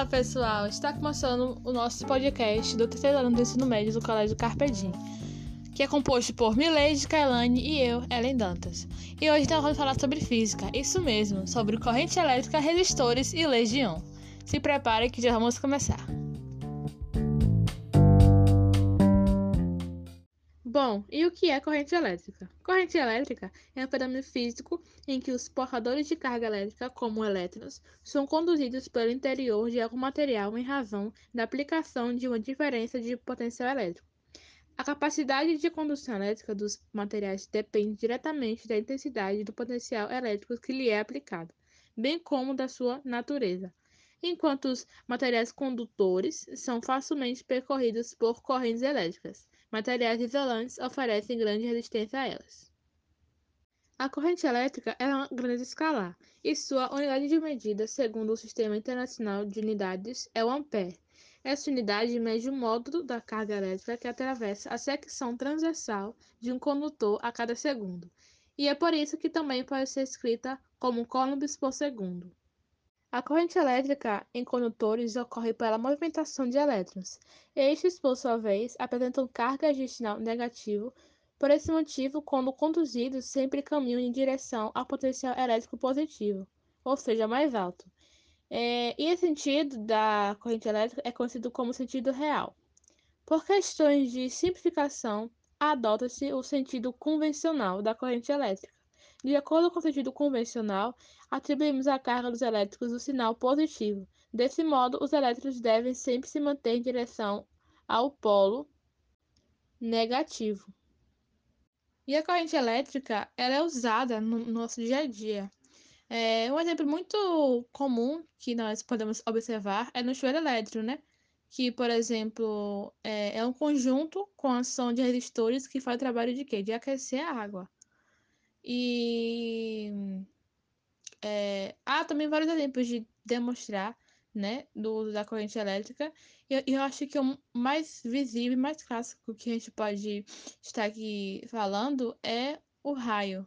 Fala pessoal, está começando o nosso podcast do terceiro ano do ensino médio do Colégio Carpedim, que é composto por Mileide, Kailane e eu, Ellen Dantas. E hoje nós vamos falar sobre física, isso mesmo, sobre corrente elétrica, resistores e leis de Ohm. Se prepare que já vamos começar. Bom, e o que é corrente elétrica? Corrente elétrica é um fenômeno físico em que os portadores de carga elétrica, como elétrons, são conduzidos pelo interior de algum material em razão da aplicação de uma diferença de potencial elétrico. A capacidade de condução elétrica dos materiais depende diretamente da intensidade do potencial elétrico que lhe é aplicado, bem como da sua natureza enquanto os materiais condutores são facilmente percorridos por correntes elétricas. Materiais isolantes oferecem grande resistência a elas. A corrente elétrica é uma grande escalar, e sua unidade de medida, segundo o Sistema Internacional de Unidades, é o ampere. Essa unidade mede o módulo da carga elétrica que atravessa a secção transversal de um condutor a cada segundo, e é por isso que também pode ser escrita como coulombs por segundo. A corrente elétrica em condutores ocorre pela movimentação de elétrons. Estes, por sua vez, apresentam carga de sinal negativo. Por esse motivo, quando conduzidos, sempre caminham em direção ao potencial elétrico positivo, ou seja, mais alto. É, e esse sentido da corrente elétrica é conhecido como sentido real. Por questões de simplificação, adota-se o sentido convencional da corrente elétrica. De acordo com o sentido convencional, atribuímos à carga dos elétrons o sinal positivo. Desse modo, os elétrons devem sempre se manter em direção ao polo negativo. E a corrente elétrica ela é usada no nosso dia a dia. É, um exemplo muito comum que nós podemos observar é no chuveiro elétrico, né? Que, por exemplo, é, é um conjunto com ação de resistores que faz o trabalho de quê? De aquecer a água. E é, há também vários exemplos de demonstrar né, do uso da corrente elétrica. E eu, eu acho que o mais visível mais clássico que a gente pode estar aqui falando é o raio.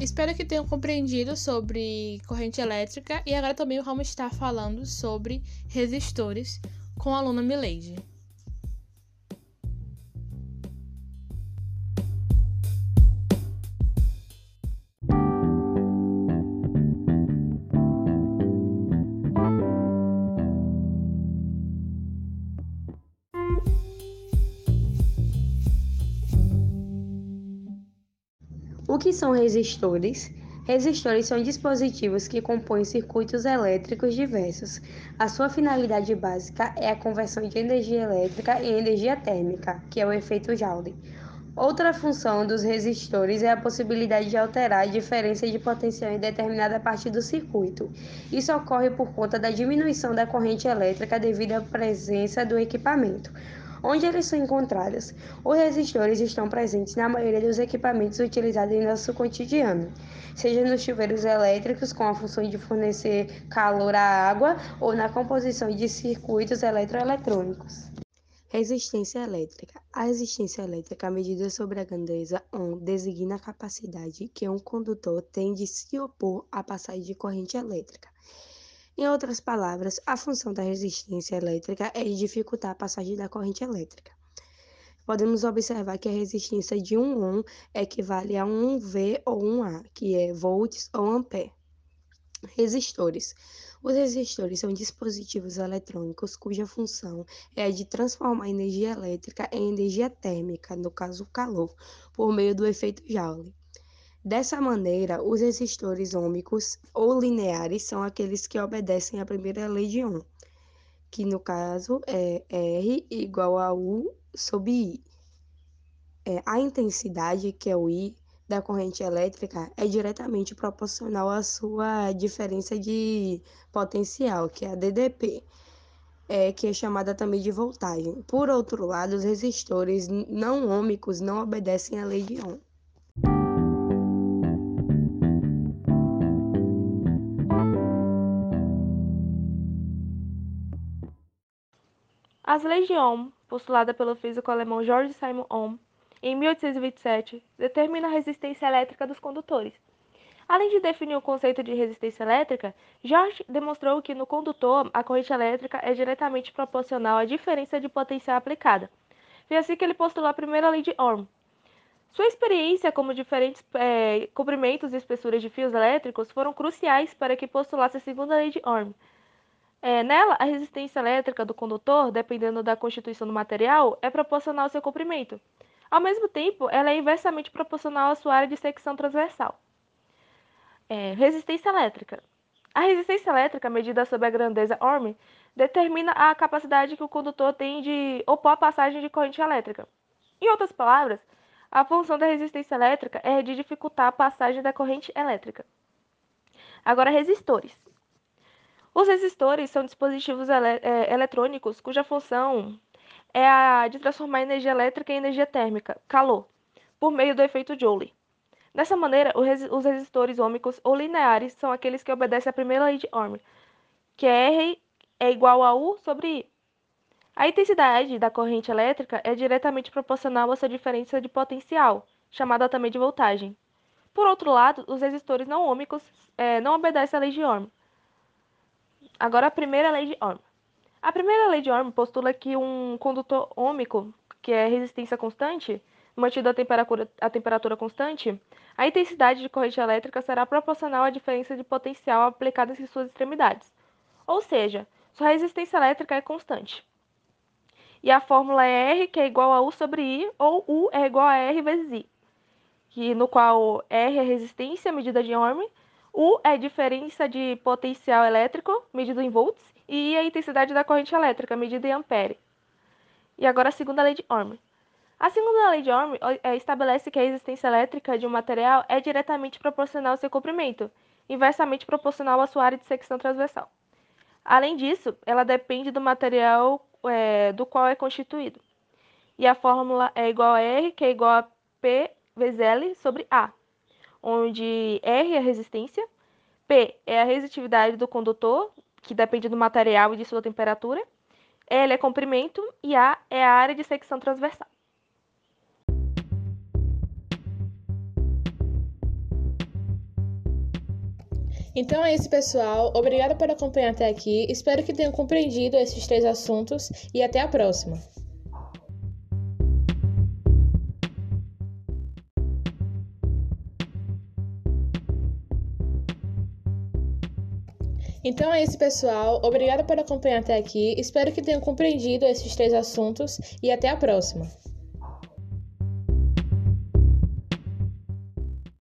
Espero que tenham compreendido sobre corrente elétrica e agora também vamos estar falando sobre resistores com a aluna Milady. O que são resistores? Resistores são dispositivos que compõem circuitos elétricos diversos. A sua finalidade básica é a conversão de energia elétrica em energia térmica, que é o efeito Joule. Outra função dos resistores é a possibilidade de alterar a diferença de potencial em determinada parte do circuito. Isso ocorre por conta da diminuição da corrente elétrica devido à presença do equipamento. Onde eles são encontrados? Os resistores estão presentes na maioria dos equipamentos utilizados em nosso cotidiano, seja nos chuveiros elétricos com a função de fornecer calor à água ou na composição de circuitos eletroeletrônicos. Resistência elétrica. A resistência elétrica, medida sobre a grandeza ohm, designa a capacidade que um condutor tem de se opor à passagem de corrente elétrica. Em outras palavras, a função da resistência elétrica é de dificultar a passagem da corrente elétrica. Podemos observar que a resistência de 1 ohm equivale a 1 V ou 1 A, que é volts ou ampere. Resistores. Os resistores são dispositivos eletrônicos cuja função é a de transformar energia elétrica em energia térmica, no caso o calor, por meio do efeito Joule. Dessa maneira, os resistores ômicos ou lineares são aqueles que obedecem à primeira lei de Ohm, que no caso é R igual a U sobre I. É, a intensidade, que é o I, da corrente elétrica é diretamente proporcional à sua diferença de potencial, que é a DDP, é, que é chamada também de voltagem. Por outro lado, os resistores não ômicos não obedecem à lei de Ohm. As leis de Ohm, postulada pelo físico alemão Georg Simon Ohm em 1827, determina a resistência elétrica dos condutores. Além de definir o conceito de resistência elétrica, George demonstrou que no condutor a corrente elétrica é diretamente proporcional à diferença de potencial aplicada. Foi assim que ele postulou a primeira lei de Ohm. Sua experiência como diferentes é, comprimentos e espessuras de fios elétricos foram cruciais para que postulasse a segunda lei de Ohm. É, nela, a resistência elétrica do condutor, dependendo da constituição do material, é proporcional ao seu comprimento. Ao mesmo tempo, ela é inversamente proporcional à sua área de secção transversal. É, resistência elétrica. A resistência elétrica, medida sob a grandeza Ohm, determina a capacidade que o condutor tem de opor a passagem de corrente elétrica. Em outras palavras, a função da resistência elétrica é de dificultar a passagem da corrente elétrica. Agora, resistores. Os resistores são dispositivos ele é, eletrônicos cuja função é a de transformar energia elétrica em energia térmica, calor, por meio do efeito Joule. Dessa maneira, os resistores ômicos ou lineares são aqueles que obedecem à primeira lei de Ohm, que é R é igual a U sobre I. A intensidade da corrente elétrica é diretamente proporcional a sua diferença de potencial, chamada também de voltagem. Por outro lado, os resistores não ômicos é, não obedecem à lei de Ohm. Agora, a primeira lei de Ohm. A primeira lei de Ohm postula que um condutor ômico, que é resistência constante, mantido a temperatura, a temperatura constante, a intensidade de corrente elétrica será proporcional à diferença de potencial aplicada em suas extremidades. Ou seja, sua resistência elétrica é constante. E a fórmula é R, que é igual a U sobre I, ou U é igual a R vezes I, que, no qual R é resistência medida de Ohm, U é diferença de potencial elétrico medido em volts, e é a intensidade da corrente elétrica medida em ampere. E agora a segunda lei de Ohm. A segunda lei de Ohm é, estabelece que a resistência elétrica de um material é diretamente proporcional ao seu comprimento, inversamente proporcional à sua área de secção transversal. Além disso, ela depende do material é, do qual é constituído. E a fórmula é igual a R, que é igual a P vezes L sobre A, onde R é a resistência, P é a resistividade do condutor, que depende do material e de sua temperatura, L é comprimento e A é a área de secção transversal. Então é isso, pessoal. Obrigada por acompanhar até aqui. Espero que tenham compreendido esses três assuntos e até a próxima. Então é isso, pessoal. Obrigada por acompanhar até aqui. Espero que tenham compreendido esses três assuntos e até a próxima.